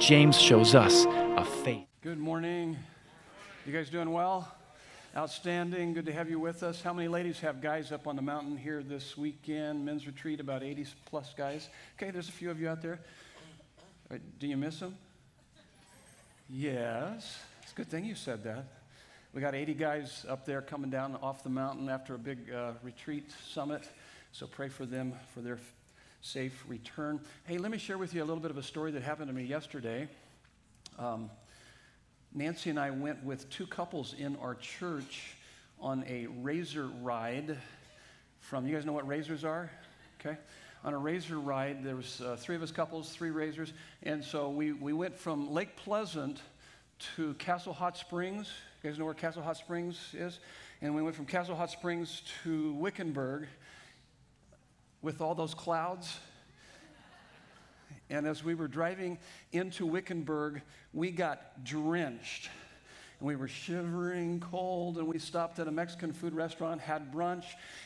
James shows us of faith. Good morning. You guys doing well? Outstanding. Good to have you with us. How many ladies have guys up on the mountain here this weekend? Men's retreat, about 80 plus guys. Okay, there's a few of you out there. Uh, do you miss them? Yes. It's a good thing you said that. We got 80 guys up there coming down off the mountain after a big uh, retreat summit. So pray for them for their safe return. Hey, let me share with you a little bit of a story that happened to me yesterday. Um, Nancy and I went with two couples in our church on a razor ride from, you guys know what razors are? Okay. On a razor ride, there was uh, three of us couples, three razors. And so we, we went from Lake Pleasant to Castle Hot Springs. You guys know where Castle Hot Springs is? And we went from Castle Hot Springs to Wickenburg with all those clouds and as we were driving into Wickenburg, we got drenched. And we were shivering cold, and we stopped at a Mexican food restaurant, had brunch,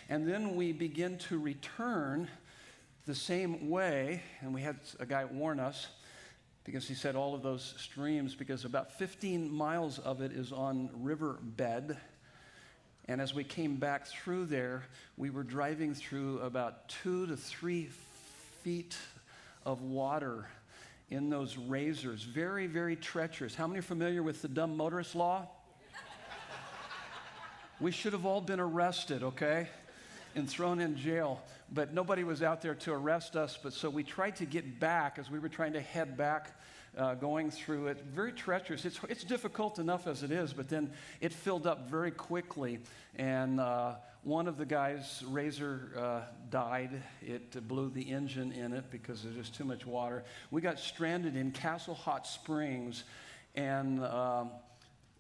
and then we began to return the same way. And we had a guy warn us because he said all of those streams, because about 15 miles of it is on riverbed. And as we came back through there, we were driving through about two to three feet of water in those razors. Very, very treacherous. How many are familiar with the dumb motorist law? we should have all been arrested, okay? And thrown in jail. But nobody was out there to arrest us. But so we tried to get back as we were trying to head back uh, going through it. Very treacherous. It's, it's difficult enough as it is, but then it filled up very quickly. And uh, one of the guys' razor uh, died. It blew the engine in it because there's just too much water. We got stranded in Castle Hot Springs, and um,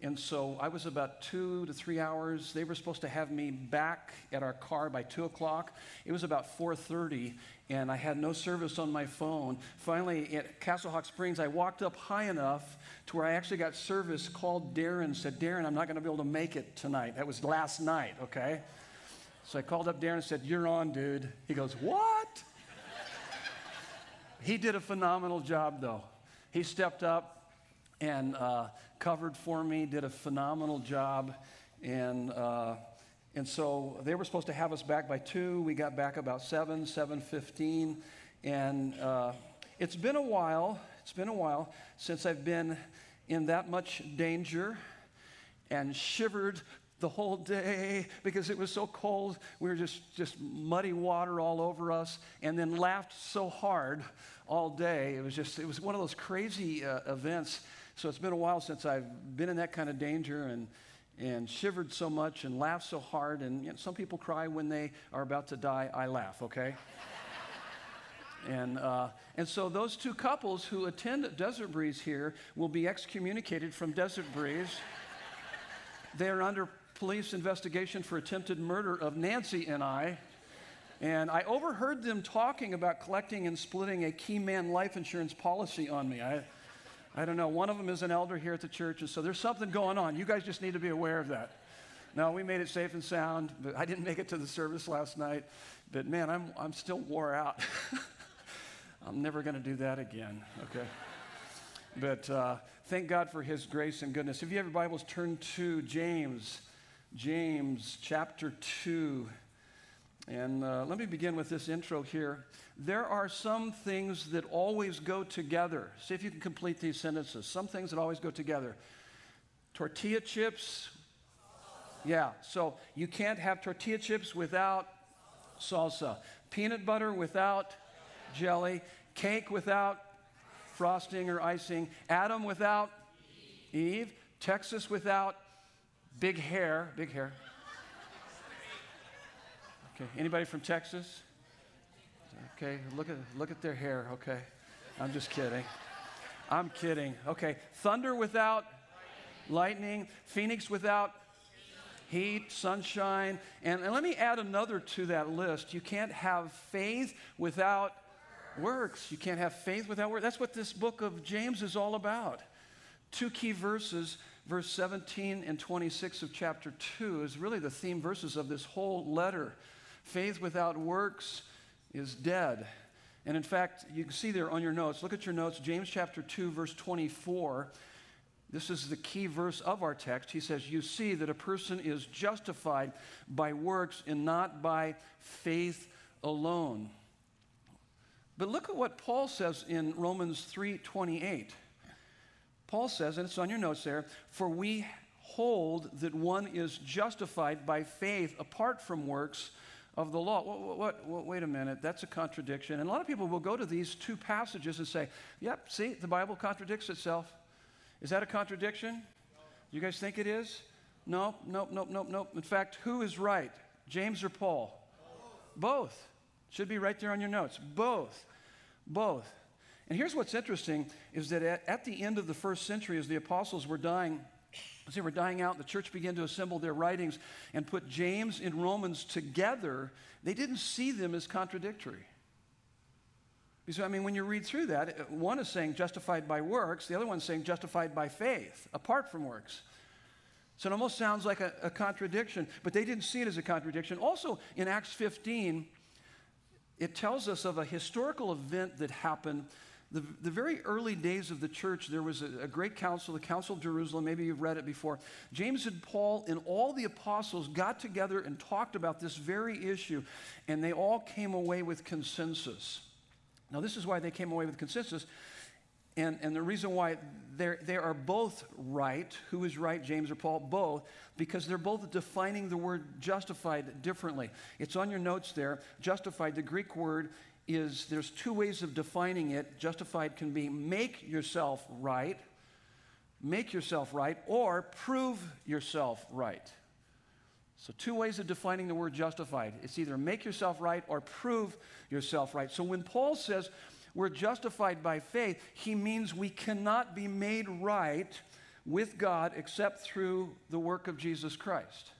and so I was about two to three hours. They were supposed to have me back at our car by two o'clock. It was about 4:30, and I had no service on my phone. Finally, at Castle Hot Springs, I walked up high enough to where I actually got service. Called Darren, said, "Darren, I'm not going to be able to make it tonight." That was last night. Okay. So I called up Darren and said, "You're on, dude." He goes, "What?" he did a phenomenal job, though. He stepped up and uh, covered for me, did a phenomenal job. And, uh, and so they were supposed to have us back by 2. We got back about 7, 7.15. And uh, it's been a while, it's been a while since I've been in that much danger and shivered the whole day because it was so cold. We were just, just muddy water all over us and then laughed so hard all day. It was just, it was one of those crazy uh, events so it's been a while since I've been in that kind of danger and, and shivered so much and laughed so hard. And you know, some people cry when they are about to die. I laugh, okay? and, uh, and so those two couples who attend Desert Breeze here will be excommunicated from Desert Breeze. they are under police investigation for attempted murder of Nancy and I. And I overheard them talking about collecting and splitting a key man life insurance policy on me. I, I don't know. One of them is an elder here at the church, and so there's something going on. You guys just need to be aware of that. No, we made it safe and sound, but I didn't make it to the service last night. But man, I'm, I'm still wore out. I'm never going to do that again, okay? But uh, thank God for his grace and goodness. If you have your Bibles, turn to James, James chapter 2. And uh, let me begin with this intro here. There are some things that always go together. See if you can complete these sentences. Some things that always go together. Tortilla chips. Yeah, so you can't have tortilla chips without salsa. Peanut butter without jelly. Cake without frosting or icing. Adam without Eve. Texas without big hair. Big hair. Okay, anybody from Texas? Okay, look at, look at their hair, okay? I'm just kidding. I'm kidding. Okay, thunder without lightning, phoenix without heat, sunshine. And, and let me add another to that list. You can't have faith without works. You can't have faith without works. That's what this book of James is all about. Two key verses, verse 17 and 26 of chapter 2, is really the theme verses of this whole letter. Faith without works is dead. And in fact, you can see there on your notes, look at your notes, James chapter 2, verse 24. This is the key verse of our text. He says, You see that a person is justified by works and not by faith alone. But look at what Paul says in Romans 3:28. Paul says, and it's on your notes there, for we hold that one is justified by faith apart from works of the law. What, what, what, wait a minute, that's a contradiction. And a lot of people will go to these two passages and say, yep, see, the Bible contradicts itself. Is that a contradiction? You guys think it is? No, nope, nope, nope, nope. In fact, who is right, James or Paul? Both. Should be right there on your notes. Both. Both. And here's what's interesting is that at, at the end of the first century, as the apostles were dying, as they were dying out, the church began to assemble their writings and put James and Romans together. They didn't see them as contradictory. I mean, when you read through that, one is saying justified by works, the other one's saying justified by faith, apart from works. So it almost sounds like a, a contradiction, but they didn't see it as a contradiction. Also, in Acts 15, it tells us of a historical event that happened. The, the very early days of the church, there was a, a, great council, the Council of Jerusalem. Maybe you've read it before. James and Paul and all the apostles got together and talked about this very issue, and they all came away with consensus. Now, this is why they came away with consensus. And, and the reason why they are both right, who is right, James or Paul? Both, because they're both defining the word justified differently. It's on your notes there. Justified, the Greek word is there's two ways of defining it. Justified can be make yourself right, make yourself right, or prove yourself right. So, two ways of defining the word justified it's either make yourself right or prove yourself right. So, when Paul says, we're justified by faith, he means we cannot be made right with God except through the work of Jesus Christ.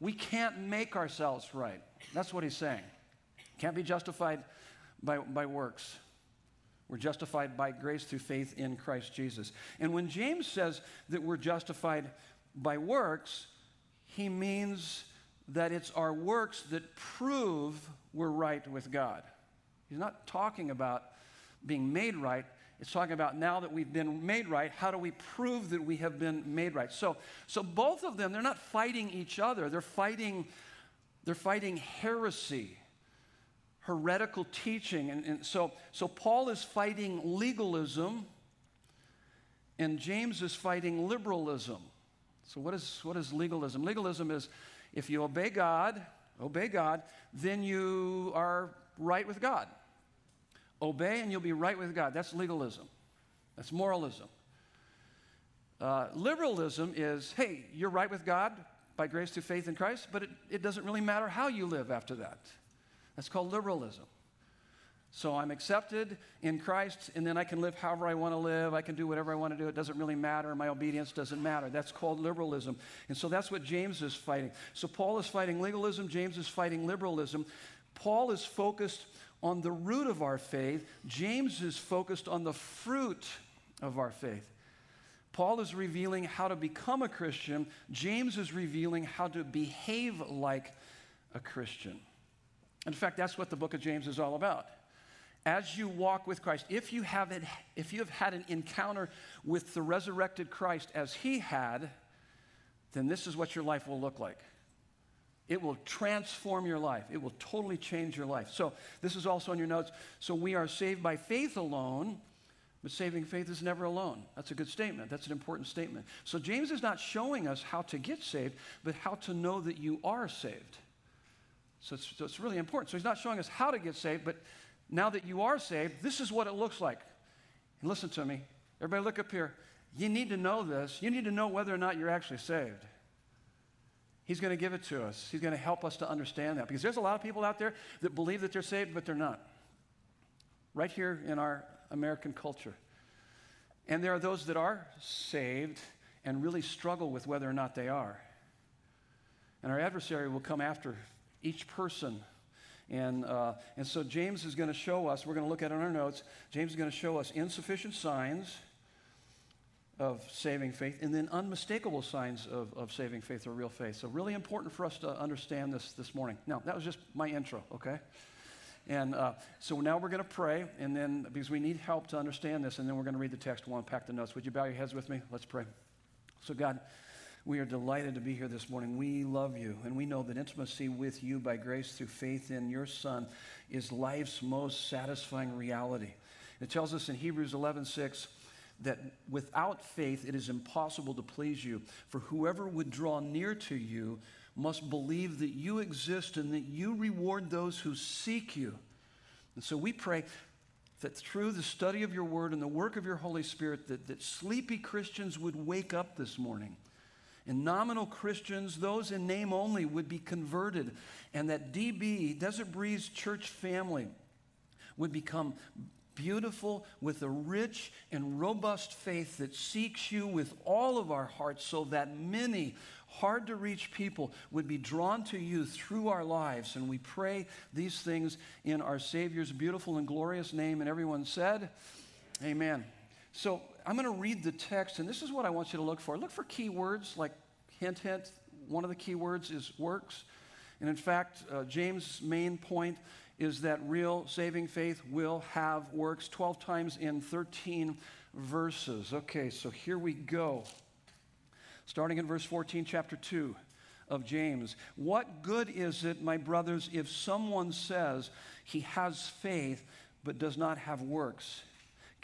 We can't make ourselves right. That's what he's saying. Can't be justified by, by works. We're justified by grace through faith in Christ Jesus. And when James says that we're justified by works, he means that it's our works that prove we're right with God. He's not talking about being made right. It's talking about now that we've been made right, how do we prove that we have been made right? So, so both of them, they're not fighting each other. They're fighting, they're fighting heresy, heretical teaching. And, and so, so Paul is fighting legalism, and James is fighting liberalism. So what is, what is legalism? Legalism is if you obey God, obey God, then you are right with God. Obey and you'll be right with God. That's legalism. That's moralism. Uh, liberalism is hey, you're right with God by grace through faith in Christ, but it, it doesn't really matter how you live after that. That's called liberalism. So I'm accepted in Christ, and then I can live however I want to live. I can do whatever I want to do. It doesn't really matter. My obedience doesn't matter. That's called liberalism. And so that's what James is fighting. So Paul is fighting legalism, James is fighting liberalism. Paul is focused on the root of our faith, James is focused on the fruit of our faith. Paul is revealing how to become a Christian, James is revealing how to behave like a Christian. In fact, that's what the book of James is all about. As you walk with Christ, if you have, it, if you have had an encounter with the resurrected Christ as he had, then this is what your life will look like. It will transform your life. It will totally change your life. So, this is also in your notes. So, we are saved by faith alone, but saving faith is never alone. That's a good statement. That's an important statement. So, James is not showing us how to get saved, but how to know that you are saved. So it's, so it's really important. So, he's not showing us how to get saved, but now that you are saved, this is what it looks like. And listen to me. Everybody, look up here. You need to know this. You need to know whether or not you're actually saved. He's going to give it to us. He's going to help us to understand that. Because there's a lot of people out there that believe that they're saved, but they're not. Right here in our American culture. And there are those that are saved and really struggle with whether or not they are. And our adversary will come after each person. And, uh, and so James is going to show us, we're going to look at in our notes, James is going to show us insufficient signs of saving faith, and then unmistakable signs of, of saving faith or real faith. So, really important for us to understand this this morning. Now, that was just my intro, okay? And uh, so now we're going to pray, and then because we need help to understand this, and then we're going to read the text. We'll unpack the notes. Would you bow your heads with me? Let's pray. So, God, we are delighted to be here this morning. We love you, and we know that intimacy with you by grace through faith in your Son is life's most satisfying reality. It tells us in Hebrews 11 6 that without faith it is impossible to please you. For whoever would draw near to you must believe that you exist and that you reward those who seek you. And so we pray that through the study of your word and the work of your Holy Spirit, that, that sleepy Christians would wake up this morning. And nominal Christians, those in name only, would be converted. And that DB, Desert Breeze Church family, would become beautiful with a rich and robust faith that seeks you with all of our hearts so that many hard to reach people would be drawn to you through our lives. And we pray these things in our Savior's beautiful and glorious name. And everyone said, Amen. So I'm going to read the text, and this is what I want you to look for. Look for key words like hint, hint. One of the key words is works. And in fact, uh, James' main point is that real saving faith will have works 12 times in 13 verses. Okay, so here we go. Starting in verse 14, chapter 2 of James. What good is it, my brothers, if someone says he has faith but does not have works?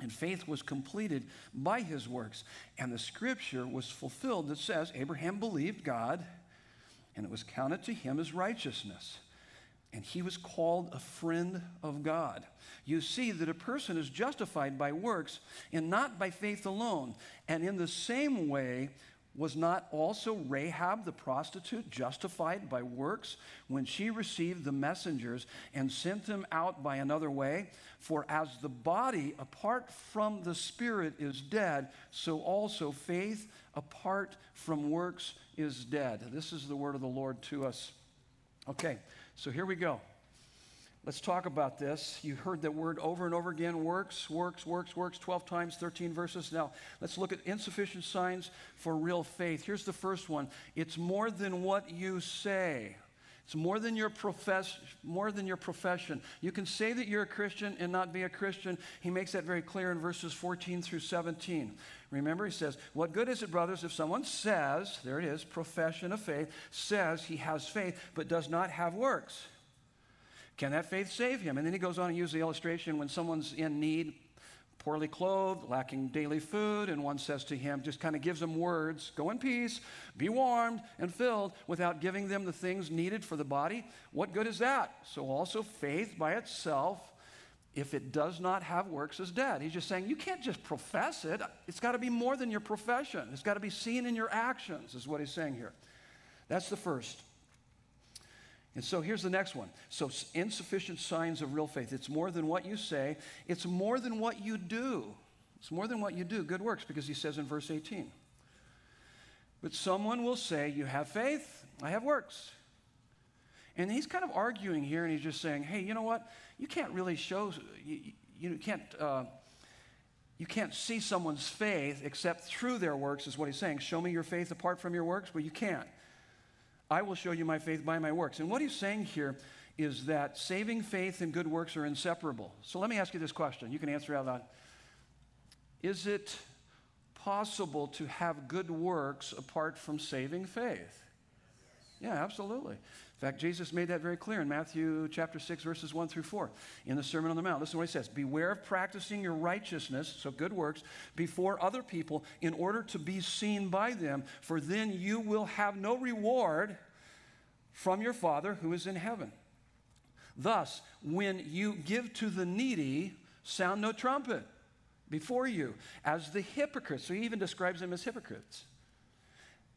and faith was completed by his works. And the scripture was fulfilled that says, Abraham believed God, and it was counted to him as righteousness. And he was called a friend of God. You see that a person is justified by works and not by faith alone. And in the same way, was not also Rahab the prostitute justified by works when she received the messengers and sent them out by another way? For as the body apart from the spirit is dead, so also faith apart from works is dead. This is the word of the Lord to us. Okay, so here we go. Let's talk about this. You heard that word over and over again works, works, works, works, 12 times, 13 verses. Now, let's look at insufficient signs for real faith. Here's the first one it's more than what you say. It's more than your profess, more than your profession. You can say that you're a Christian and not be a Christian. He makes that very clear in verses 14 through 17. Remember, he says, What good is it, brothers, if someone says, there it is, profession of faith, says he has faith, but does not have works? Can that faith save him? And then he goes on and uses the illustration when someone's in need, poorly clothed, lacking daily food, and one says to him, just kind of gives them words go in peace, be warmed and filled, without giving them the things needed for the body. What good is that? So, also, faith by itself, if it does not have works, is dead. He's just saying you can't just profess it, it's got to be more than your profession, it's got to be seen in your actions, is what he's saying here. That's the first. And so here's the next one. So, insufficient signs of real faith. It's more than what you say, it's more than what you do. It's more than what you do, good works, because he says in verse 18. But someone will say, You have faith, I have works. And he's kind of arguing here, and he's just saying, Hey, you know what? You can't really show, you, you can't. Uh, you can't see someone's faith except through their works, is what he's saying. Show me your faith apart from your works. Well, you can't. I will show you my faith by my works. And what he's saying here is that saving faith and good works are inseparable. So let me ask you this question. You can answer out loud. Is it possible to have good works apart from saving faith? Yeah, absolutely. In fact, Jesus made that very clear in Matthew chapter 6, verses 1 through 4 in the Sermon on the Mount. Listen to what he says Beware of practicing your righteousness, so good works, before other people in order to be seen by them, for then you will have no reward from your Father who is in heaven. Thus, when you give to the needy, sound no trumpet before you, as the hypocrites. So he even describes them as hypocrites.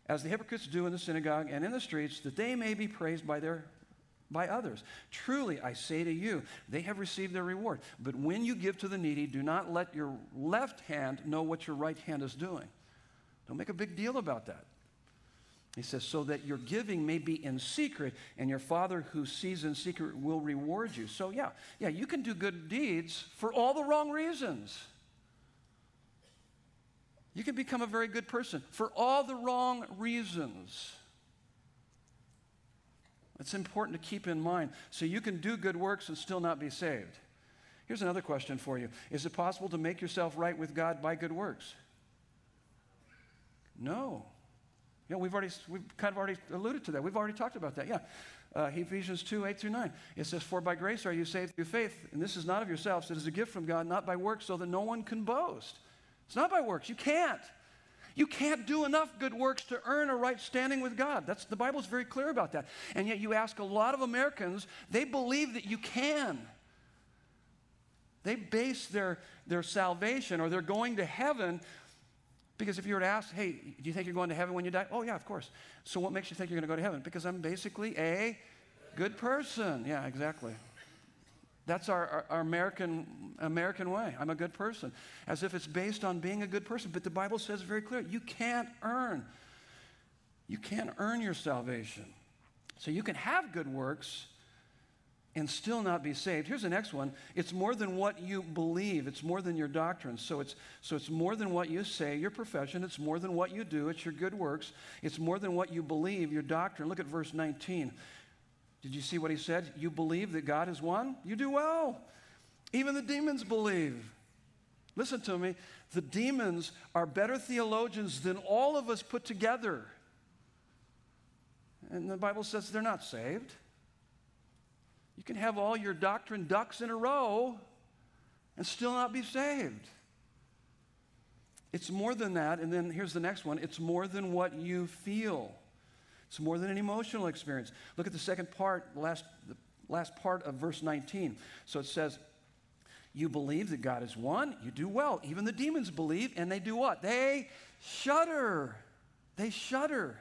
As the hypocrites do in the synagogue and in the streets, that they may be praised by their by others. Truly, I say to you, they have received their reward. But when you give to the needy, do not let your left hand know what your right hand is doing. Don't make a big deal about that. He says, so that your giving may be in secret, and your Father who sees in secret will reward you. So, yeah, yeah, you can do good deeds for all the wrong reasons. You can become a very good person for all the wrong reasons. It's important to keep in mind. So you can do good works and still not be saved. Here's another question for you Is it possible to make yourself right with God by good works? No. You know, we've already, we've kind of already alluded to that. We've already talked about that. Yeah. Uh, Ephesians 2, 8 through 9. It says, For by grace are you saved through faith, and this is not of yourselves, it is a gift from God, not by works, so that no one can boast. It's not by works. You can't. You can't do enough good works to earn a right standing with God. That's the Bible's very clear about that. And yet you ask a lot of Americans, they believe that you can. They base their, their salvation or they're going to heaven because if you were to ask, hey, do you think you're going to heaven when you die? Oh, yeah, of course. So what makes you think you're going to go to heaven? Because I'm basically a good person. Yeah, exactly. That's our, our, our, American, American way. I'm a good person. As if it's based on being a good person. But the Bible says very clearly you can't earn. You can't earn your salvation. So you can have good works and still not be saved. Here's the next one. It's more than what you believe. It's more than your doctrine. So it's so it's more than what you say, your profession. It's more than what you do. It's your good works. It's more than what you believe, your doctrine. Look at verse 19. Did you see what he said? You believe that God is one? You do well. Even the demons believe. Listen to me. The demons are better theologians than all of us put together. And the Bible says they're not saved. You can have all your doctrine ducks in a row and still not be saved. It's more than that. And then here's the next one it's more than what you feel. It's more than an emotional experience. Look at the second part, the last, the last part of verse 19. So it says, You believe that God is one, you do well. Even the demons believe, and they do what? They shudder. They shudder.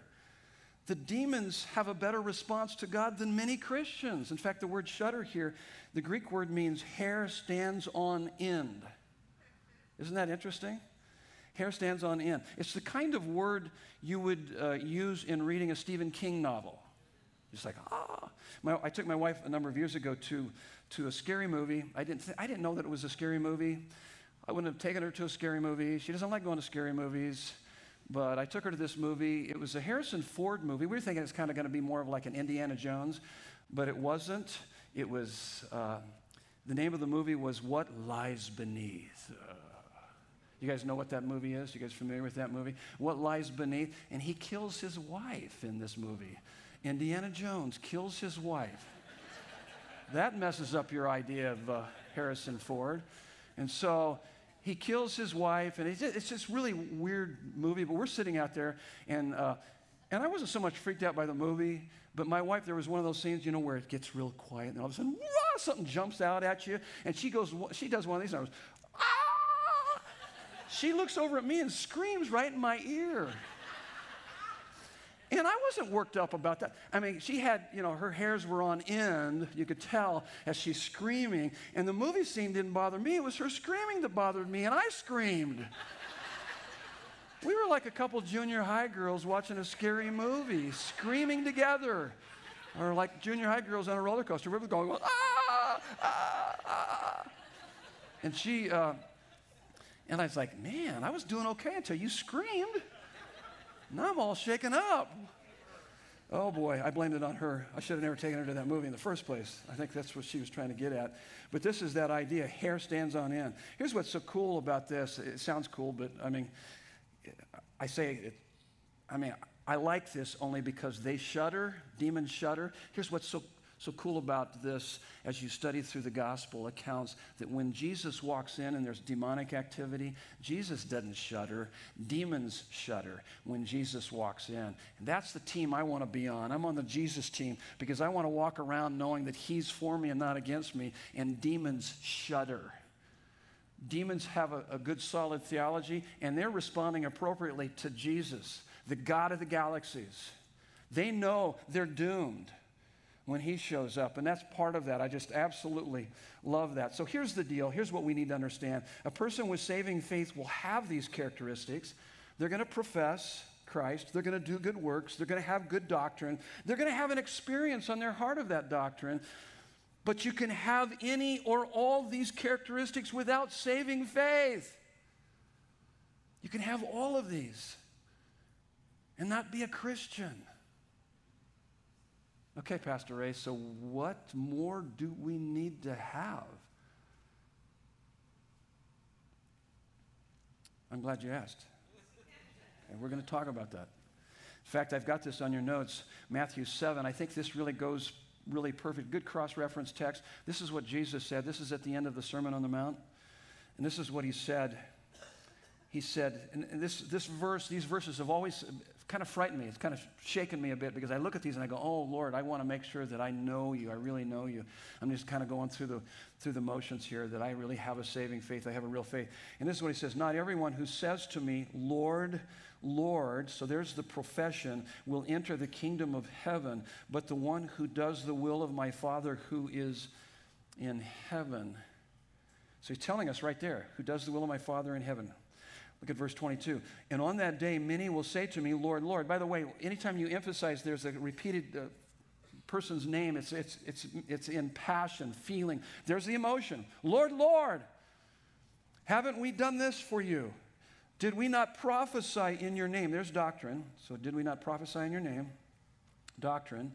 The demons have a better response to God than many Christians. In fact, the word shudder here, the Greek word means hair stands on end. Isn't that interesting? Hair stands on end. It's the kind of word you would uh, use in reading a Stephen King novel. Just like, ah. My, I took my wife a number of years ago to, to a scary movie. I didn't, th- I didn't know that it was a scary movie. I wouldn't have taken her to a scary movie. She doesn't like going to scary movies. But I took her to this movie. It was a Harrison Ford movie. We were thinking it's kind of going to be more of like an Indiana Jones, but it wasn't. It was, uh, the name of the movie was What Lies Beneath. Uh, you guys know what that movie is? You guys familiar with that movie? What lies beneath? And he kills his wife in this movie. Indiana Jones kills his wife. that messes up your idea of uh, Harrison Ford. And so he kills his wife, and it's just, really weird movie. But we're sitting out there, and uh, and I wasn't so much freaked out by the movie, but my wife, there was one of those scenes, you know, where it gets real quiet, and all of a sudden, something jumps out at you, and she goes, she does one of these, and I was, she looks over at me and screams right in my ear. And I wasn't worked up about that. I mean, she had, you know, her hairs were on end, you could tell, as she's screaming. And the movie scene didn't bother me. It was her screaming that bothered me, and I screamed. we were like a couple junior high girls watching a scary movie, screaming together. Or like junior high girls on a roller coaster. We were going, ah, ah, ah. And she, uh, and I was like, man, I was doing okay until you screamed. Now I'm all shaken up. Oh boy, I blamed it on her. I should have never taken her to that movie in the first place. I think that's what she was trying to get at. But this is that idea hair stands on end. Here's what's so cool about this. It sounds cool, but I mean, I say it, I mean, I like this only because they shudder, demons shudder. Here's what's so, so cool about this as you study through the gospel accounts that when Jesus walks in and there's demonic activity, Jesus doesn't shudder, demons shudder when Jesus walks in. And that's the team I want to be on. I'm on the Jesus team because I want to walk around knowing that He's for me and not against me, and demons shudder. Demons have a, a good solid theology, and they're responding appropriately to Jesus the God of the galaxies. They know they're doomed when he shows up. And that's part of that. I just absolutely love that. So here's the deal. Here's what we need to understand. A person with saving faith will have these characteristics. They're going to profess Christ, they're going to do good works, they're going to have good doctrine, they're going to have an experience on their heart of that doctrine. But you can have any or all these characteristics without saving faith. You can have all of these and not be a Christian. Okay, Pastor Ray, so what more do we need to have? I'm glad you asked. And we're going to talk about that. In fact, I've got this on your notes, Matthew 7. I think this really goes really perfect. Good cross reference text. This is what Jesus said. This is at the end of the Sermon on the Mount. And this is what he said. He said, and this, this verse, these verses have always kind of frightened me. It's kind of shaken me a bit because I look at these and I go, oh, Lord, I want to make sure that I know you. I really know you. I'm just kind of going through the, through the motions here that I really have a saving faith. I have a real faith. And this is what he says Not everyone who says to me, Lord, Lord, so there's the profession, will enter the kingdom of heaven, but the one who does the will of my Father who is in heaven. So he's telling us right there, who does the will of my Father in heaven. Look at verse 22. And on that day, many will say to me, Lord, Lord. By the way, anytime you emphasize there's a repeated uh, person's name, it's, it's, it's, it's in passion, feeling. There's the emotion. Lord, Lord, haven't we done this for you? Did we not prophesy in your name? There's doctrine. So, did we not prophesy in your name? Doctrine.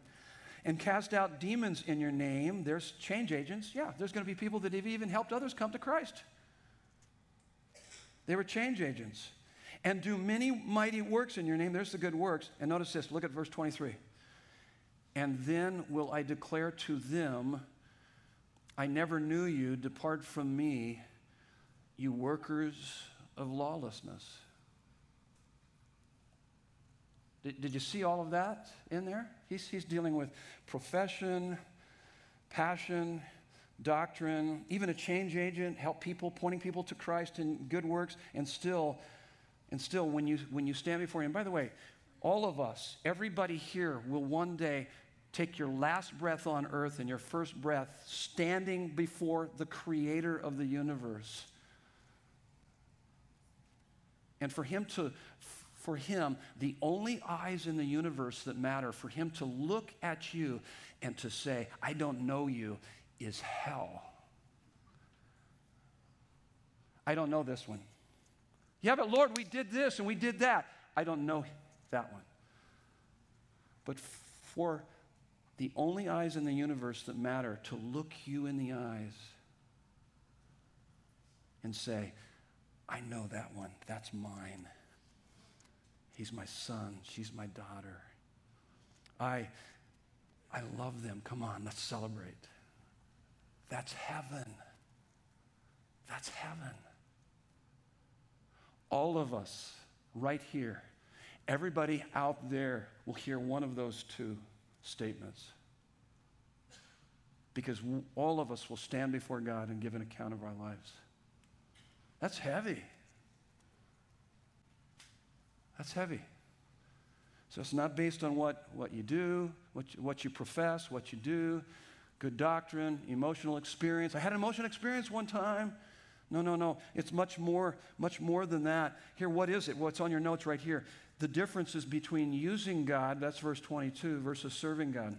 And cast out demons in your name. There's change agents. Yeah, there's going to be people that have even helped others come to Christ. They were change agents. And do many mighty works in your name. There's the good works. And notice this look at verse 23. And then will I declare to them, I never knew you. Depart from me, you workers of lawlessness. Did, did you see all of that in there? He's, he's dealing with profession, passion, doctrine, even a change agent, help people, pointing people to Christ in good works, and still, and still when you when you stand before him, by the way, all of us, everybody here will one day take your last breath on earth and your first breath standing before the creator of the universe. And for him to for him, the only eyes in the universe that matter, for him to look at you and to say, I don't know you, is hell. I don't know this one. Yeah, but Lord, we did this and we did that. I don't know that one. But for the only eyes in the universe that matter to look you in the eyes and say, I know that one. That's mine. He's my son. She's my daughter. I, I love them. Come on, let's celebrate. That's heaven. That's heaven. All of us right here, everybody out there will hear one of those two statements. Because all of us will stand before God and give an account of our lives. That's heavy. That's heavy. So it's not based on what, what you do, what you, what you profess, what you do good doctrine, emotional experience. I had an emotional experience one time. No, no, no. It's much more, much more than that. Here, what is it? What's on your notes right here? The difference is between using God, that's verse 22, versus serving God.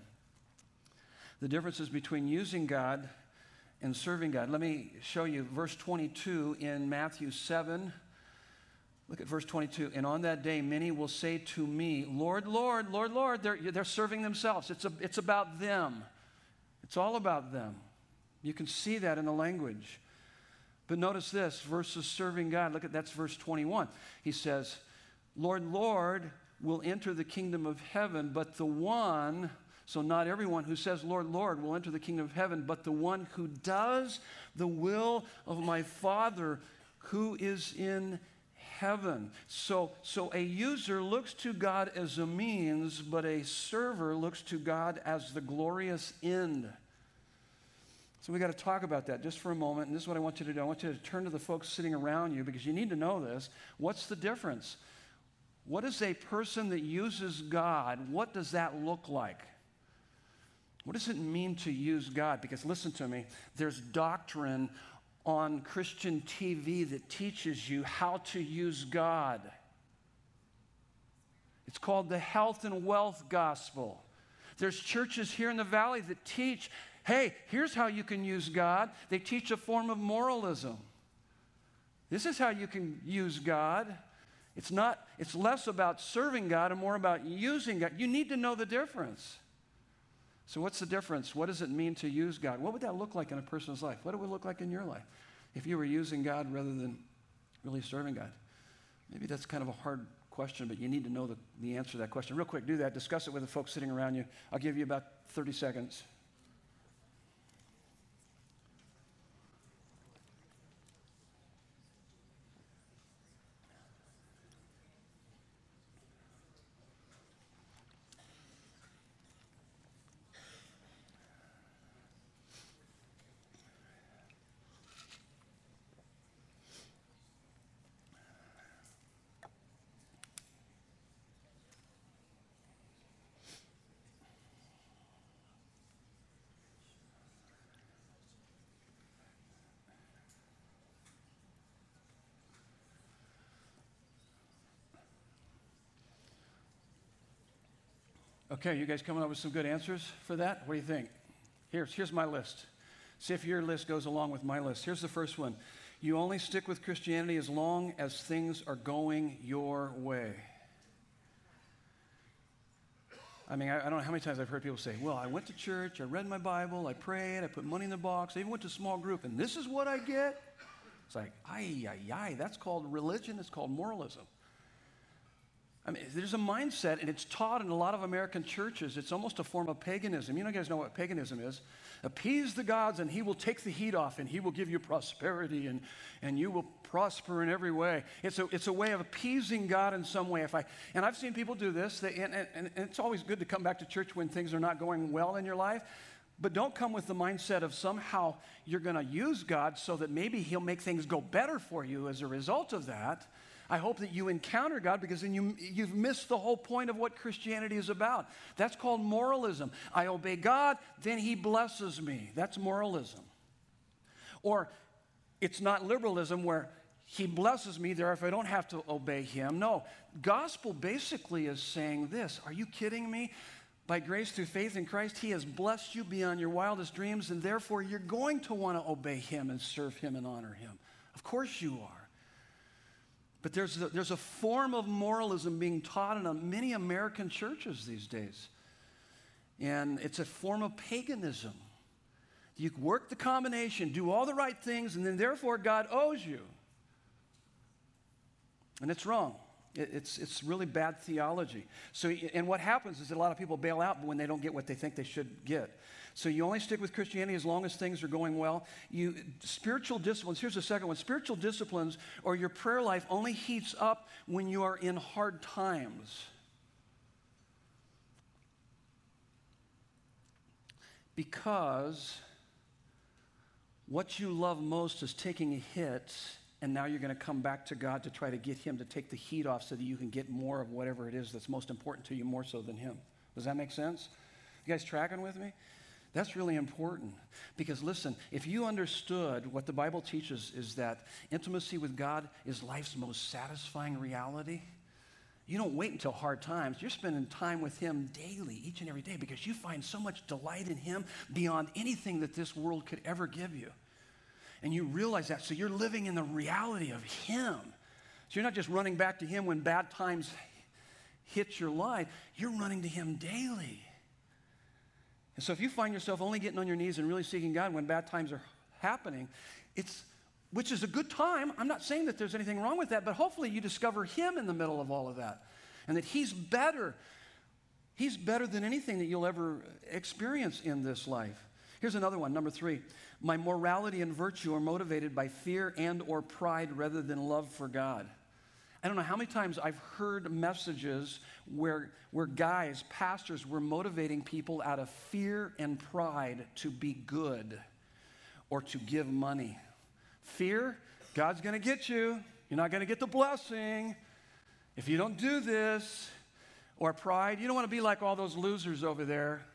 The difference is between using God and serving God. Let me show you verse 22 in Matthew 7. Look at verse 22. And on that day, many will say to me, Lord, Lord, Lord, Lord. They're, they're serving themselves. It's, a, it's about them. It's all about them. You can see that in the language. But notice this versus serving God. Look at that's verse 21. He says, Lord, Lord, will enter the kingdom of heaven, but the one, so not everyone who says, Lord, Lord, will enter the kingdom of heaven, but the one who does the will of my Father who is in heaven. So, so a user looks to God as a means, but a server looks to God as the glorious end. So we got to talk about that just for a moment. And this is what I want you to do. I want you to turn to the folks sitting around you because you need to know this. What's the difference? What is a person that uses God? What does that look like? What does it mean to use God? Because listen to me, there's doctrine on Christian TV that teaches you how to use God. It's called the health and wealth gospel. There's churches here in the valley that teach, hey, here's how you can use God. They teach a form of moralism. This is how you can use God. It's not, it's less about serving God and more about using God. You need to know the difference. So, what's the difference? What does it mean to use God? What would that look like in a person's life? What would it look like in your life if you were using God rather than really serving God? Maybe that's kind of a hard question, but you need to know the, the answer to that question. Real quick, do that. Discuss it with the folks sitting around you. I'll give you about 30 seconds. Okay, you guys coming up with some good answers for that? What do you think? Here's, here's my list. See if your list goes along with my list. Here's the first one You only stick with Christianity as long as things are going your way. I mean, I, I, don't know how many times I've heard people say, Well, I went to church, I read my Bible, I prayed, I put money in the box, I even went to a small group, and this is what I get? It's like, ay, ay, ay, that's called religion, it's called moralism. I mean, there's a mindset, and it's taught in a lot of American churches. It's almost a form of paganism. You know, you guys know what paganism is. Appease the gods, and he will take the heat off, and he will give you prosperity, and, and you will prosper in every way. It's a, it's a way of appeasing God in some way. If I, and I've seen people do this, they, and, and, and it's always good to come back to church when things are not going well in your life. But don't come with the mindset of somehow you're going to use God so that maybe He'll make things go better for you as a result of that. I hope that you encounter God because then you, you've missed the whole point of what Christianity is about. That's called moralism. I obey God, then He blesses me. That's moralism. Or it's not liberalism where He blesses me, therefore I don't have to obey Him. No, gospel basically is saying this Are you kidding me? By grace through faith in Christ, He has blessed you beyond your wildest dreams, and therefore you're going to want to obey Him and serve Him and honor Him. Of course you are. But there's a, there's a form of moralism being taught in many American churches these days. And it's a form of paganism. You work the combination, do all the right things, and then therefore God owes you. And it's wrong. It, it's, it's really bad theology. So, and what happens is that a lot of people bail out when they don't get what they think they should get. So you only stick with Christianity as long as things are going well. You spiritual disciplines, here's the second one. Spiritual disciplines or your prayer life only heats up when you are in hard times. Because what you love most is taking a hit, and now you're going to come back to God to try to get Him to take the heat off so that you can get more of whatever it is that's most important to you, more so than Him. Does that make sense? You guys tracking with me? That's really important because listen, if you understood what the Bible teaches is that intimacy with God is life's most satisfying reality, you don't wait until hard times. You're spending time with Him daily, each and every day, because you find so much delight in Him beyond anything that this world could ever give you. And you realize that. So you're living in the reality of Him. So you're not just running back to Him when bad times hit your life, you're running to Him daily. And so if you find yourself only getting on your knees and really seeking God when bad times are happening, it's which is a good time. I'm not saying that there's anything wrong with that, but hopefully you discover him in the middle of all of that. and that He's better. He's better than anything that you'll ever experience in this life. Here's another one, number three. My morality and virtue are motivated by fear and or pride rather than love for God. I don't know how many times I've heard messages where, where guys, pastors, were motivating people out of fear and pride to be good or to give money. Fear, God's going to get you. You're not going to get the blessing if you don't do this. Or pride, you don't want to be like all those losers over there.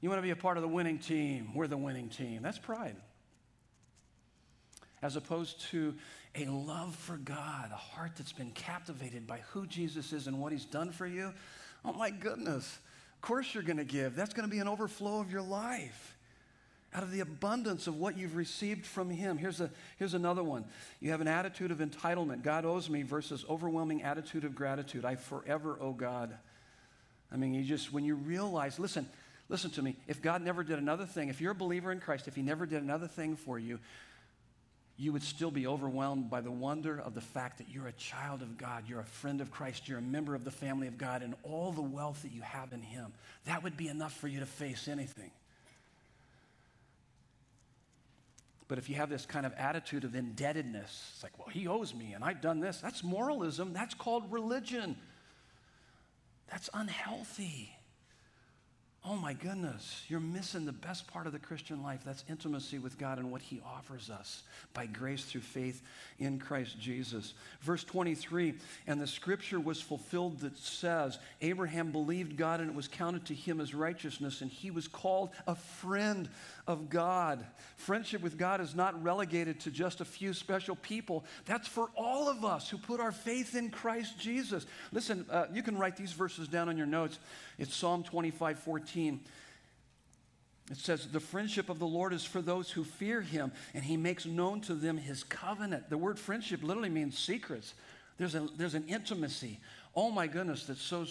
You want to be a part of the winning team. We're the winning team. That's pride. As opposed to a love for God, a heart that's been captivated by who Jesus is and what he's done for you. Oh my goodness. Of course you're going to give. That's going to be an overflow of your life out of the abundance of what you've received from Him. Here's, a, here's another one. You have an attitude of entitlement. God owes me versus overwhelming attitude of gratitude. I forever owe God. I mean, you just, when you realize, listen, listen to me. If God never did another thing, if you're a believer in Christ, if He never did another thing for you, you would still be overwhelmed by the wonder of the fact that you're a child of God, you're a friend of Christ, you're a member of the family of God, and all the wealth that you have in Him. That would be enough for you to face anything. But if you have this kind of attitude of indebtedness, it's like, well, he owes me and I've done this. That's moralism. That's called religion. That's unhealthy. Oh my goodness, you're missing the best part of the Christian life. That's intimacy with God and what He offers us by grace through faith in Christ Jesus. Verse 23 And the scripture was fulfilled that says, Abraham believed God and it was counted to him as righteousness, and he was called a friend of God. Friendship with God is not relegated to just a few special people, that's for all of us who put our faith in Christ Jesus. Listen, uh, you can write these verses down on your notes. It's Psalm 25 14. It says, The friendship of the Lord is for those who fear him, and he makes known to them his covenant. The word friendship literally means secrets. There's, a, there's an intimacy. Oh my goodness, that's so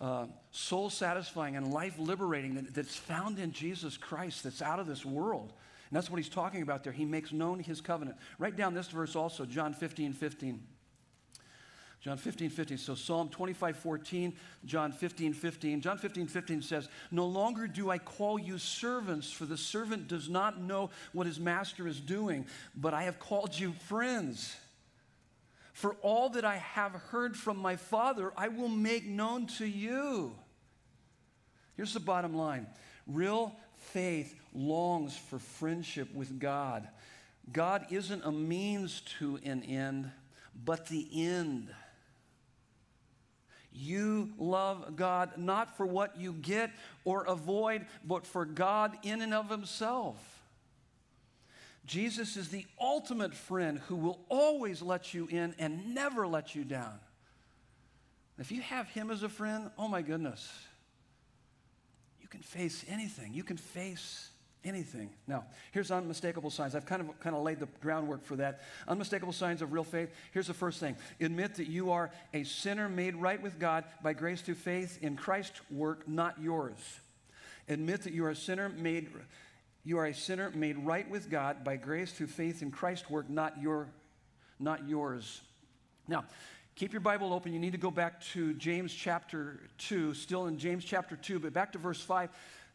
uh, soul satisfying and life liberating that, that's found in Jesus Christ, that's out of this world. And that's what he's talking about there. He makes known his covenant. Write down this verse also, John 15 15. John 15, 15. So Psalm 25, 14, John 15, 15. John 15, 15 says, No longer do I call you servants, for the servant does not know what his master is doing, but I have called you friends. For all that I have heard from my Father, I will make known to you. Here's the bottom line real faith longs for friendship with God. God isn't a means to an end, but the end. You love God not for what you get or avoid, but for God in and of Himself. Jesus is the ultimate friend who will always let you in and never let you down. If you have Him as a friend, oh my goodness, you can face anything. You can face anything. Now, here's unmistakable signs. I've kind of kind of laid the groundwork for that. Unmistakable signs of real faith. Here's the first thing. Admit that you are a sinner made right with God by grace through faith in Christ's work, not yours. Admit that you are a sinner made you are a sinner made right with God by grace through faith in Christ's work, not your not yours. Now, keep your Bible open. You need to go back to James chapter 2, still in James chapter 2, but back to verse 5.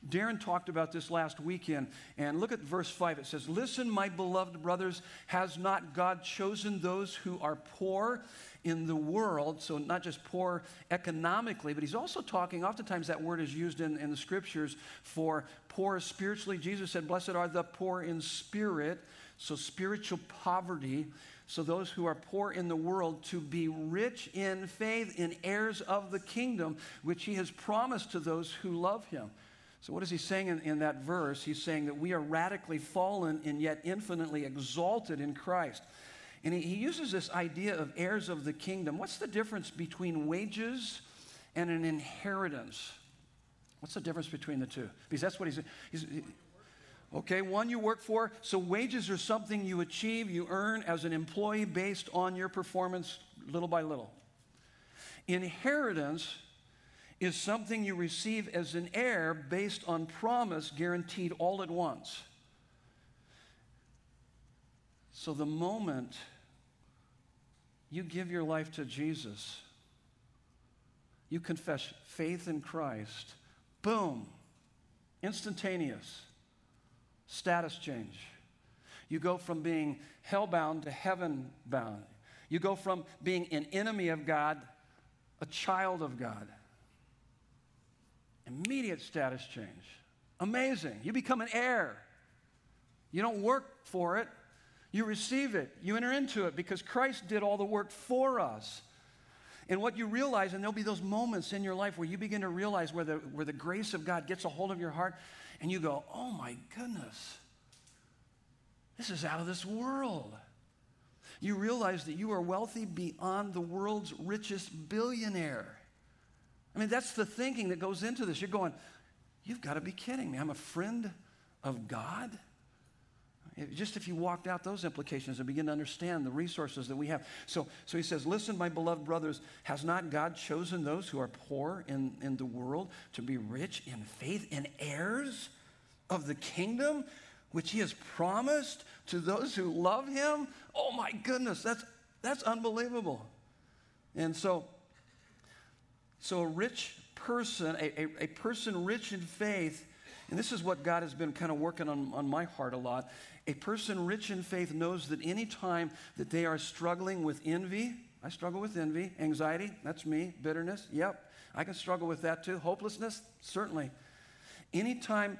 Darren talked about this last weekend, and look at verse 5. It says, Listen, my beloved brothers, has not God chosen those who are poor in the world? So, not just poor economically, but he's also talking, oftentimes that word is used in, in the scriptures for poor spiritually. Jesus said, Blessed are the poor in spirit, so spiritual poverty. So, those who are poor in the world to be rich in faith, in heirs of the kingdom, which he has promised to those who love him. So, what is he saying in, in, that verse? He's saying that we are radically fallen and yet infinitely exalted in Christ. And he, he uses this idea of heirs of the kingdom. What's the difference between wages and an inheritance? What's the difference between the two? Because that's what he's, he's he, Okay, one you work for. So wages are something you achieve, you earn as an employee based on your performance little by little. Inheritance is something you receive as an heir based on promise guaranteed all at once. So the moment you give your life to Jesus, you confess faith in Christ, boom, instantaneous status change. You go from being hell-bound to heaven-bound. You go from being an enemy of God, a child of God. Immediate status change. Amazing. You become an heir. You don't work for it, you receive it. You enter into it because Christ did all the work for us. And what you realize, and there'll be those moments in your life where you begin to realize where the, where the grace of God gets a hold of your heart, and you go, oh my goodness, this is out of this world. You realize that you are wealthy beyond the world's richest billionaire. I mean, that's the thinking that goes into this. You're going, you've got to be kidding me. I'm a friend of God? Just if you walked out those implications and begin to understand the resources that we have. So, so he says, Listen, my beloved brothers, has not God chosen those who are poor in, in the world to be rich in faith and heirs of the kingdom which he has promised to those who love him? Oh my goodness, that's, that's unbelievable. And so, so a rich person, a, a, a person rich in faith, and this is what God has been kind of working on, on my heart a lot. A person rich in faith knows that any time that they are struggling with envy, I struggle with envy, anxiety, that's me, bitterness, yep, I can struggle with that too. Hopelessness, certainly. Anytime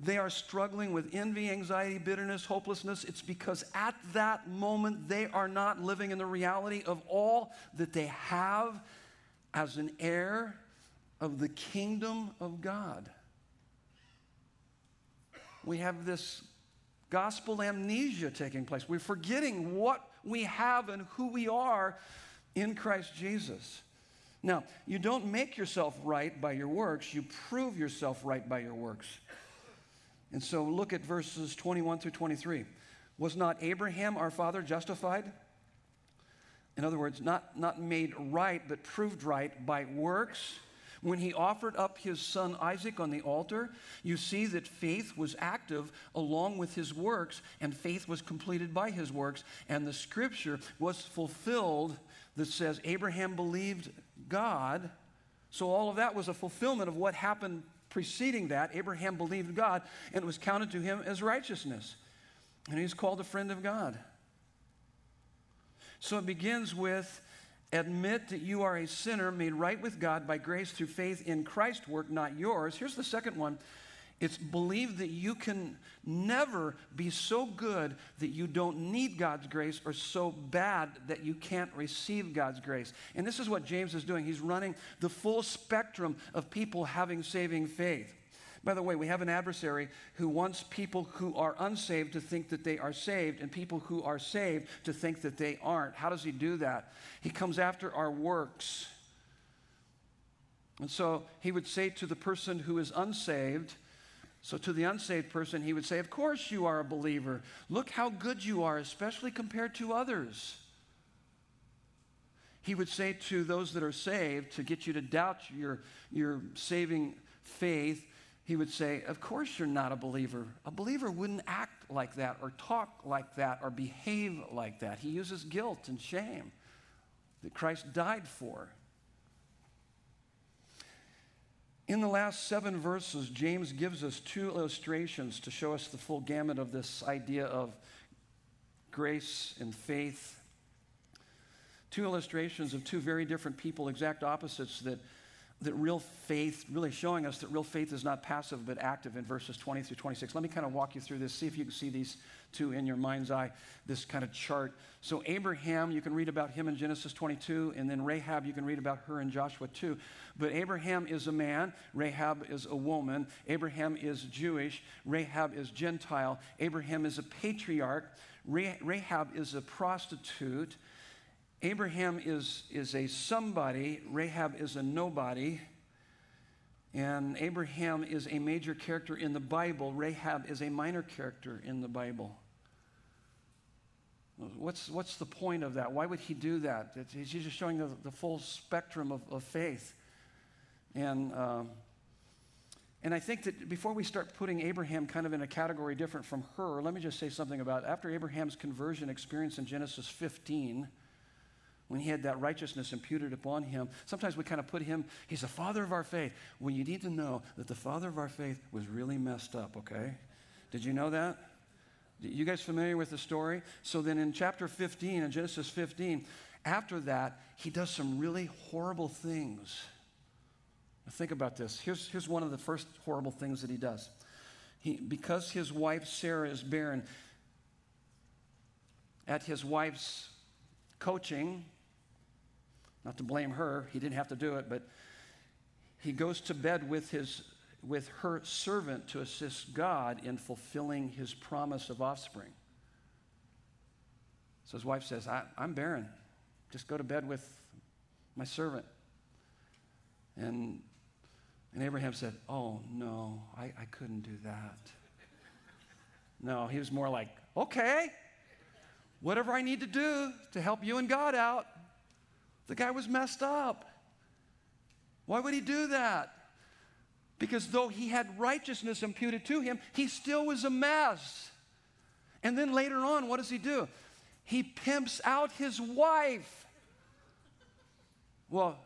they are struggling with envy, anxiety, bitterness, hopelessness, it's because at that moment they are not living in the reality of all that they have as an heir of the kingdom of God. We have this gospel amnesia taking place. We're forgetting what we have and who we are in Christ Jesus. Now, you don't make yourself right by your works, you prove yourself right by your works. And so look at verses 21 through 23. Was not Abraham our father justified? In other words, not, not made right, but proved right by works when he offered up his son Isaac on the altar, you see that faith was active along with his works, and faith was completed by his works. And the scripture was fulfilled that says Abraham believed God. So all of that was a fulfillment of what happened preceding that. Abraham believed God, and it was counted to him as righteousness. And he's called a friend of God. So it begins with Admit that you are a sinner made right with God by grace through faith in Christ's work, not yours. Here's the second one it's believe that you can never be so good that you don't need God's grace or so bad that you can't receive God's grace. And this is what James is doing. He's running the full spectrum of people having saving faith. By the way, we have an adversary who wants people who are unsaved to think that they are saved and people who are saved to think that they aren't. How does he do that? He comes after our works. And so he would say to the person who is unsaved, so to the unsaved person, he would say, Of course you are a believer. Look how good you are, especially compared to others. He would say to those that are saved, to get you to doubt your, your saving faith, he would say, Of course you're not a believer. A believer wouldn't act like that or talk like that or behave like that. He uses guilt and shame that Christ died for. In the last seven verses, James gives us two illustrations to show us the full gamut of this idea of grace and faith. Two illustrations of two very different people, exact opposites that that real faith, really showing us that real faith is not passive but active in verses 20 through 26. Let me kind of walk you through this, see if you can see these two in your mind's eye, this kind of chart. So, Abraham, you can read about him in Genesis 22, and then Rahab, you can read about her in Joshua 2. But Abraham is a man, Rahab is a woman, Abraham is Jewish, Rahab is Gentile, Abraham is a patriarch, Rahab is a prostitute. Abraham is, is a somebody, Rahab is a nobody, and Abraham is a major character in the Bible, Rahab is a minor character in the Bible. What's, what's the point of that? Why would he do that? he's just showing the, the full spectrum of, of faith. And, um, and I think that before we start putting Abraham kind of in a category different from her, let me just say something about after Abraham's conversion experience in Genesis 15 when he had that righteousness imputed upon him. Sometimes we kind of put him, he's the father of our faith. Well, you need to know that the father of our faith was really messed up, okay? Did you know that? You guys familiar with the story? So then in chapter 15, in Genesis 15, after that, he does some really horrible things. Now think about this. Here's, here's one of the first horrible things that he does. He, because his wife Sarah is barren, at his wife's coaching, not to blame her, he didn't have to do it, but he goes to bed with his with her servant to assist God in fulfilling his promise of offspring. So his wife says, I, am barren. Just go to bed with my servant. And, and Abraham said, Oh, no, I, I couldn't do that. No, he was more like, Okay, whatever I need to do to help you and God out. The guy was messed up. Why would he do that? Because though he had righteousness imputed to him, he still was a mess. And then later on, what does he do? He pimps out his wife. Well,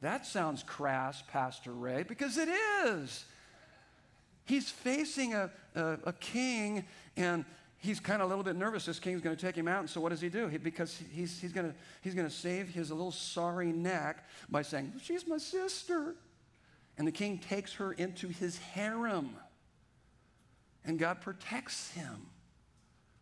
that sounds crass, Pastor Ray, because it is. He's facing a, a, a king, and he's kind of a little bit nervous. This king's going to take him out. And so, what does he do? He, because he's, he's going he's to save his little sorry neck by saying, She's my sister. And the king takes her into his harem. And God protects him.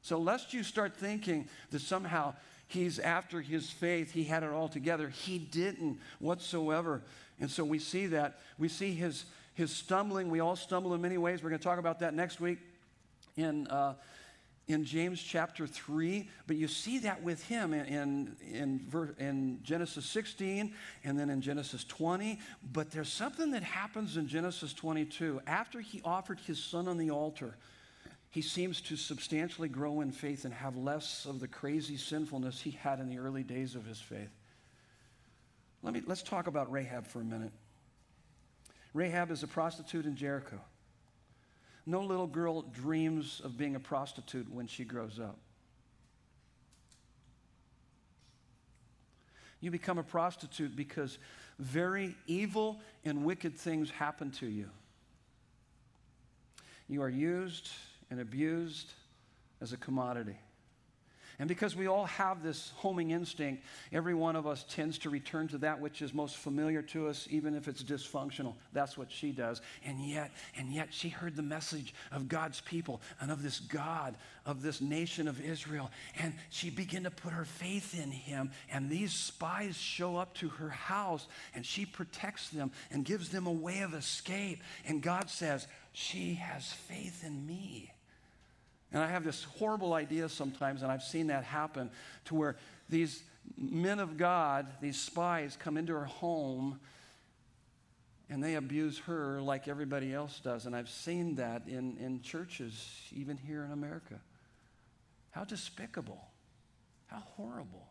So, lest you start thinking that somehow he's after his faith, he had it all together, he didn't whatsoever. And so we see that. We see his, his stumbling. We all stumble in many ways. We're going to talk about that next week in, uh, in James chapter 3, but you see that with him in, in, in, in, Genesis 16 and then in Genesis 20. But there's something that happens in Genesis 22. After he offered his son on the altar, he seems to substantially grow in faith and have less of the crazy sinfulness he had in the early days of his faith. Let me, let's talk about Rahab for a minute. Rahab is a prostitute in Jericho. No little girl dreams of being a prostitute when she grows up. You become a prostitute because very evil and wicked things happen to you. You are used and abused as a commodity. And because we all have this homing instinct, every one of us tends to return to that which is most familiar to us, even if it's dysfunctional. That's what she does. And yet, and yet she heard the message of God's people and of this God, of this nation of Israel. And she began to put her faith in him. And these spies show up to her house and she protects them and gives them a way of escape. And God says, She has faith in me. And I have this horrible idea sometimes, and I've seen that happen, to where these men of God, these spies, come into her home and they abuse her like everybody else does. And I've seen that in, in churches, even here in America. How despicable. How horrible.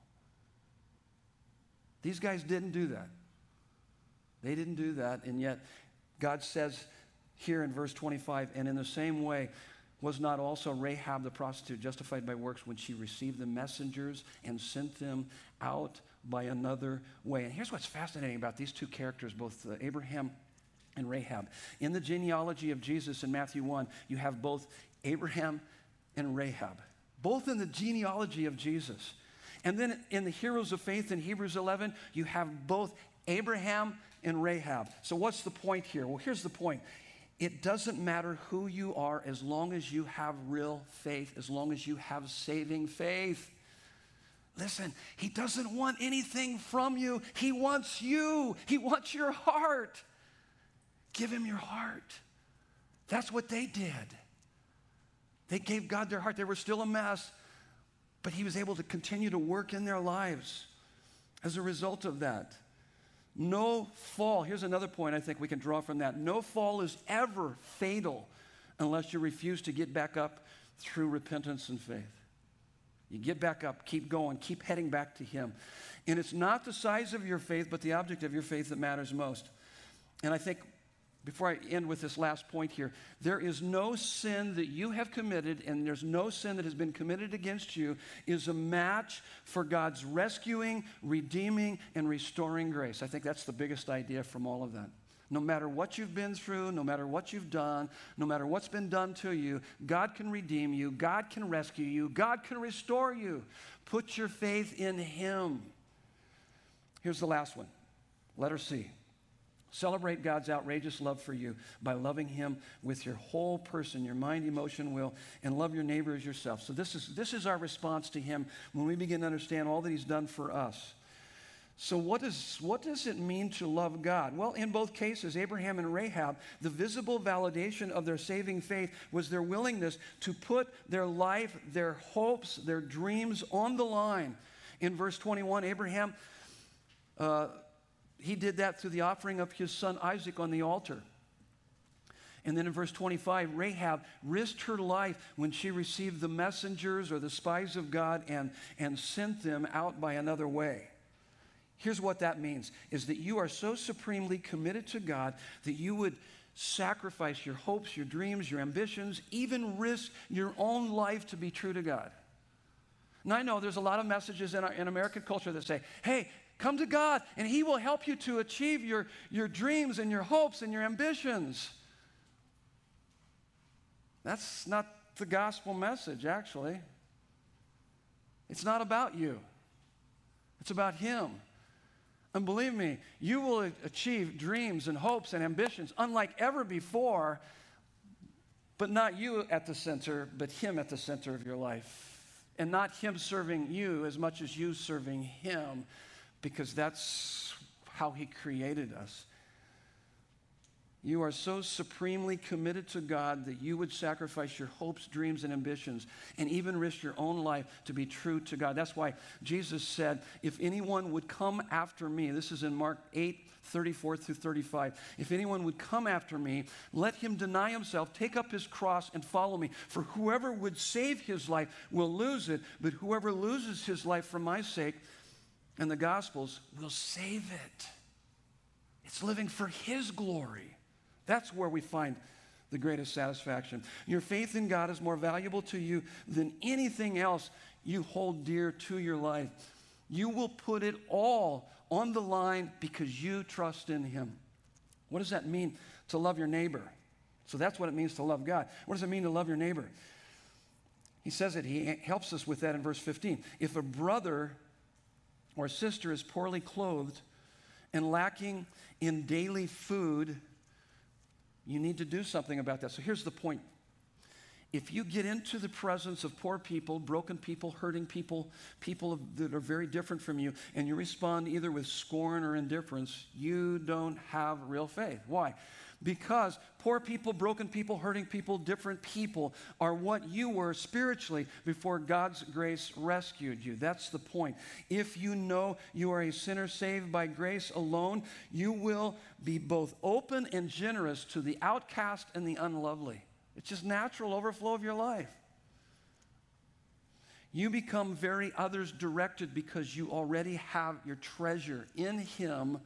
These guys didn't do that. They didn't do that, and yet God says here in verse 25, and in the same way, was not also Rahab the prostitute justified by works when she received the messengers and sent them out by another way? And here's what's fascinating about these two characters, both uh, Abraham and Rahab. In the genealogy of Jesus in Matthew 1, you have both Abraham and Rahab, both in the genealogy of Jesus. And then in the heroes of faith in Hebrews 11, you have both Abraham and Rahab. So, what's the point here? Well, here's the point it doesn't matter who you are as long as you have real faith, as long as you have saving faith. Listen, he doesn't want anything from you. He wants you. He wants your heart. Give him your heart. That's what they did. They gave God their heart. They were still a mess, but he was able to continue to work in their lives as a result of that. No fall, here's another point I think we can draw from that. No fall is ever fatal unless you refuse to get back up through repentance and faith. You get back up, keep going, keep heading back to Him. And it's not the size of your faith, but the object of your faith that matters most. And I think before I end with this last point here, there is no sin that you have committed, and there's no sin that has been committed against you, is a match for God's rescuing, redeeming, and restoring grace. I think that's the biggest idea from all of that. No matter what you've been through, no matter what you've done, no matter what's been done to you, God can redeem you, God can rescue you, God can restore you. Put your faith in Him. Here's the last one. Letter C. Celebrate God's outrageous love for you by loving Him with your whole person, your mind, emotion, will, and love your neighbor as yourself. So, this is, this is our response to Him when we begin to understand all that He's done for us. So, what, is, what does it mean to love God? Well, in both cases, Abraham and Rahab, the visible validation of their saving faith was their willingness to put their life, their hopes, their dreams on the line. In verse 21, Abraham. Uh, he did that through the offering of his son Isaac on the altar. And then in verse 25, Rahab risked her life when she received the messengers or the spies of God and, and sent them out by another way. Here's what that means is that you are so supremely committed to God that you would sacrifice your hopes, your dreams, your ambitions, even risk your own life to be true to God. And I know there's a lot of messages in, our, in American culture that say, hey, Come to God, and He will help you to achieve your, your dreams and your hopes and your ambitions. That's not the gospel message, actually. It's not about you, it's about Him. And believe me, you will achieve dreams and hopes and ambitions unlike ever before, but not you at the center, but Him at the center of your life. And not Him serving you as much as you serving Him because that's how He created us. You are so supremely committed to God that you would sacrifice your hopes, dreams, and ambitions, and even risk your own life to be true to God. That's why Jesus said, If anyone would come after me, this is in Mark 8, 34 through 35. If anyone would come after me, let him deny himself, take up his cross, and follow me. For whoever would save his life will lose it, but whoever loses his life for my sake and the Gospels will save it. It's living for His glory. That's where we find the greatest satisfaction. Your faith in God is more valuable to you than anything else you hold dear to your life. You will put it all on the line because you trust in Him. What does that mean to love your neighbor? So that's what it means to love God. What does it mean to love your neighbor? He says it, he helps us with that in verse 15. If a brother or sister is poorly clothed and lacking in daily food, you need to do something about that. So here's the point. If you get into the presence of poor people, broken people, hurting people, people that are very different from you, and you respond either with scorn or indifference, you don't have real faith. Why? Because poor people, broken people, hurting people, different people are what you were spiritually before God's grace rescued you. That's the point. If you know you are a sinner saved by grace alone, you will be both open and generous to the outcast and the unlovely. It's just natural overflow of your life. You become very others directed because you already have your treasure in Him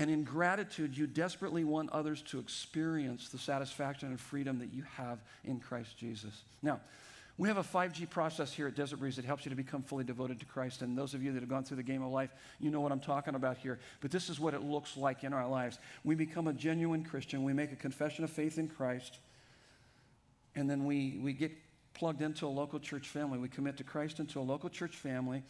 and in gratitude, you desperately want others to experience the satisfaction and freedom that you have in Christ Jesus. Now, we have a 5G process here at Desert Breeze that helps you to become fully devoted to Christ. And those of you that have gone through the game of life, you know what I'm talking about here. But this is what it looks like in our lives. We become a genuine Christian, we make a confession of faith in Christ, and then we, we get plugged into a local church family. We commit to Christ into a local church family.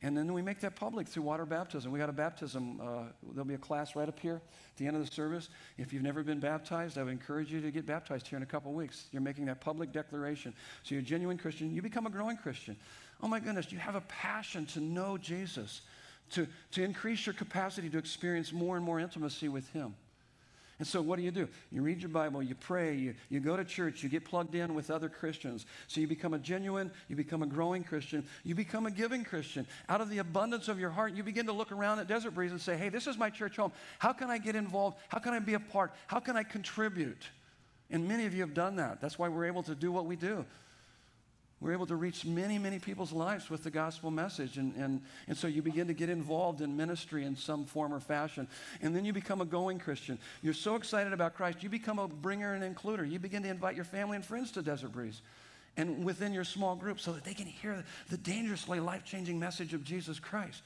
And then we make that public through water baptism. We got a baptism. Uh, there'll be a class right up here at the end of the service. If you've never been baptized, I would encourage you to get baptized here in a couple weeks. You're making that public declaration. So you're a genuine Christian. You become a growing Christian. Oh my goodness, you have a passion to know Jesus, to, to increase your capacity to experience more and more intimacy with Him. And so, what do you do? You read your Bible, you pray, you, you go to church, you get plugged in with other Christians. So, you become a genuine, you become a growing Christian, you become a giving Christian. Out of the abundance of your heart, you begin to look around at Desert Breeze and say, hey, this is my church home. How can I get involved? How can I be a part? How can I contribute? And many of you have done that. That's why we're able to do what we do. We're able to reach many, many people's lives with the gospel message. And, and, and so you begin to get involved in ministry in some form or fashion. And then you become a going Christian. You're so excited about Christ, you become a bringer and includer. You begin to invite your family and friends to Desert Breeze and within your small group so that they can hear the dangerously life changing message of Jesus Christ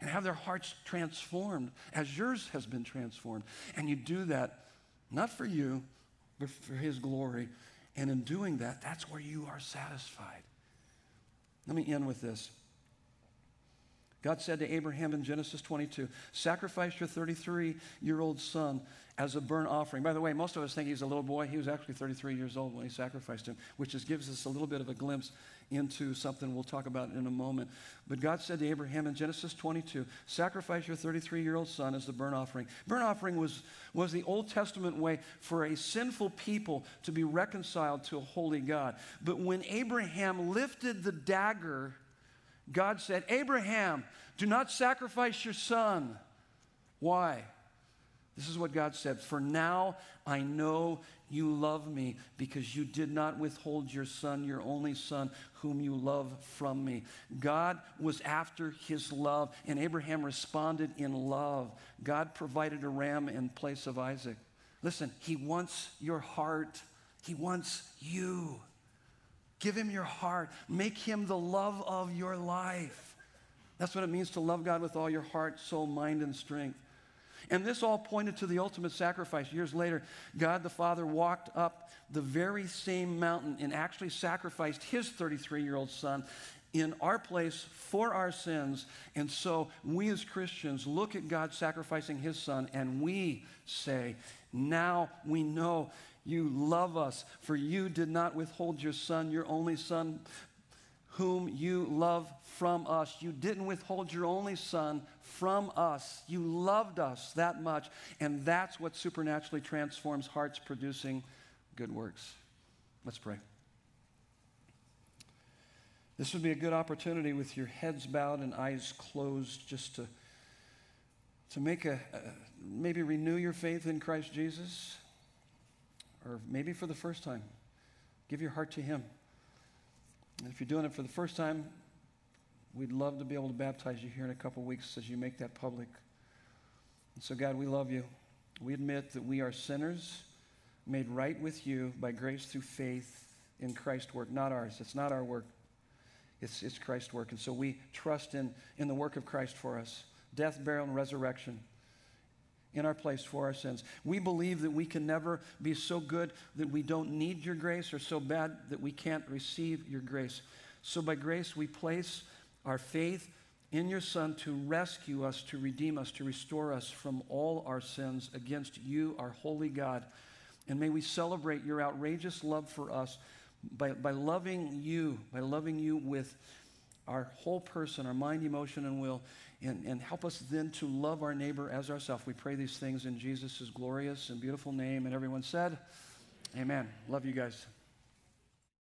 and have their hearts transformed as yours has been transformed. And you do that not for you, but for His glory. And in doing that, that's where you are satisfied. Let me end with this. God said to Abraham in Genesis 22, Sacrifice your 33 year old son as a burnt offering. By the way, most of us think he's a little boy. He was actually 33 years old when he sacrificed him, which just gives us a little bit of a glimpse into something we'll talk about in a moment. But God said to Abraham in Genesis 22, Sacrifice your 33 year old son as the burnt offering. Burnt offering was, was the Old Testament way for a sinful people to be reconciled to a holy God. But when Abraham lifted the dagger, God said, Abraham, do not sacrifice your son. Why? This is what God said For now I know you love me because you did not withhold your son, your only son, whom you love from me. God was after his love, and Abraham responded in love. God provided a ram in place of Isaac. Listen, he wants your heart, he wants you. Give him your heart. Make him the love of your life. That's what it means to love God with all your heart, soul, mind, and strength. And this all pointed to the ultimate sacrifice. Years later, God the Father walked up the very same mountain and actually sacrificed his 33 year old son in our place for our sins. And so we as Christians look at God sacrificing his son and we say, Now we know you love us, for you did not withhold your son, your only son, whom you love from us. You didn't withhold your only son from us. You loved us that much. And that's what supernaturally transforms hearts producing good works. Let's pray. This would be a good opportunity with your heads bowed and eyes closed just to, to make a, a maybe renew your faith in Christ Jesus or maybe for the first time, give your heart to Him. And if you're doing it for the first time, we'd love to be able to baptize you here in a couple weeks as you make that public. And so, God, we love you. We admit that we are sinners made right with you by grace through faith in Christ's work, not ours. It's not our work, it's, it's Christ's work. And so we trust in, in the work of Christ for us death, burial, and resurrection in our place for our sins. We believe that we can never be so good that we don't need your grace or so bad that we can't receive your grace. So by grace, we place our faith in your Son to rescue us, to redeem us, to restore us from all our sins against you, our holy God. And may we celebrate your outrageous love for us by, by loving you, by loving you with our whole person, our mind, emotion, and will and, and help us then to love our neighbor as ourselves. We pray these things in Jesus' glorious and beautiful name. And everyone said, Amen. Love you guys.